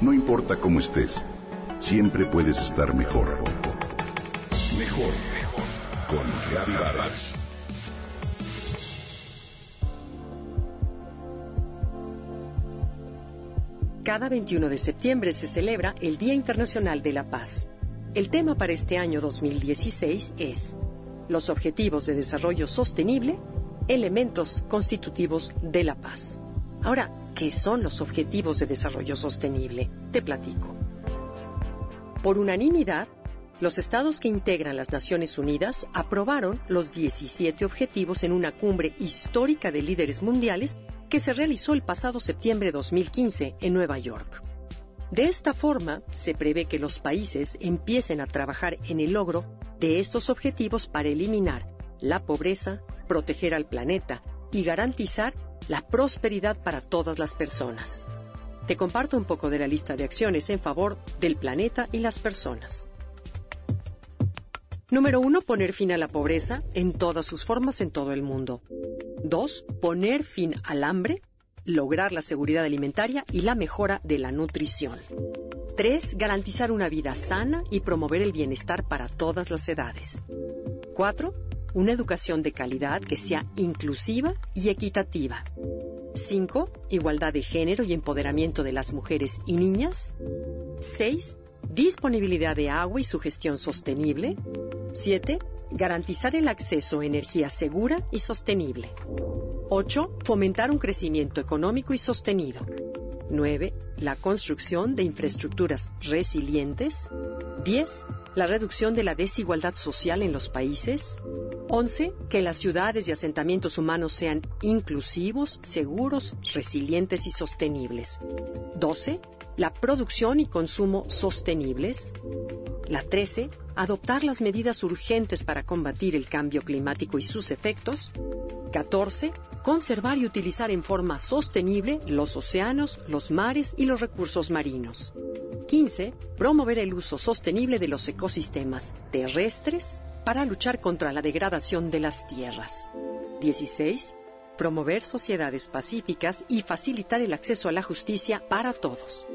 No importa cómo estés, siempre puedes estar mejor. Mejor, mejor. Con Reavivadas. Cada 21 de septiembre se celebra el Día Internacional de la Paz. El tema para este año 2016 es los Objetivos de Desarrollo Sostenible, elementos constitutivos de la paz. Ahora, ¿qué son los Objetivos de Desarrollo Sostenible? Te platico. Por unanimidad, los estados que integran las Naciones Unidas aprobaron los 17 objetivos en una cumbre histórica de líderes mundiales que se realizó el pasado septiembre de 2015 en Nueva York. De esta forma, se prevé que los países empiecen a trabajar en el logro de estos objetivos para eliminar la pobreza, proteger al planeta y garantizar la prosperidad para todas las personas. Te comparto un poco de la lista de acciones en favor del planeta y las personas. Número 1. Poner fin a la pobreza en todas sus formas en todo el mundo. 2. Poner fin al hambre, lograr la seguridad alimentaria y la mejora de la nutrición. 3. Garantizar una vida sana y promover el bienestar para todas las edades. 4 una educación de calidad que sea inclusiva y equitativa. 5. Igualdad de género y empoderamiento de las mujeres y niñas. 6. Disponibilidad de agua y su gestión sostenible. 7. Garantizar el acceso a energía segura y sostenible. 8. Fomentar un crecimiento económico y sostenido. 9. La construcción de infraestructuras resilientes. 10. La reducción de la desigualdad social en los países. 11. Que las ciudades y asentamientos humanos sean inclusivos, seguros, resilientes y sostenibles. 12. La producción y consumo sostenibles. La 13. Adoptar las medidas urgentes para combatir el cambio climático y sus efectos. 14. Conservar y utilizar en forma sostenible los océanos, los mares y los recursos marinos. 15. Promover el uso sostenible de los ecosistemas terrestres, para luchar contra la degradación de las tierras. 16. Promover sociedades pacíficas y facilitar el acceso a la justicia para todos.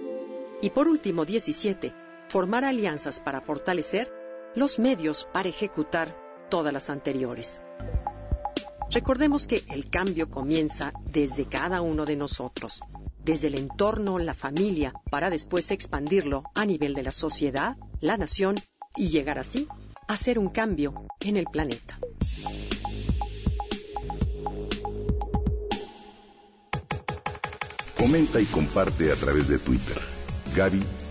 Y por último, 17. Formar alianzas para fortalecer los medios para ejecutar todas las anteriores. Recordemos que el cambio comienza desde cada uno de nosotros, desde el entorno, la familia, para después expandirlo a nivel de la sociedad, la nación y llegar así hacer un cambio en el planeta. Comenta y comparte a través de Twitter.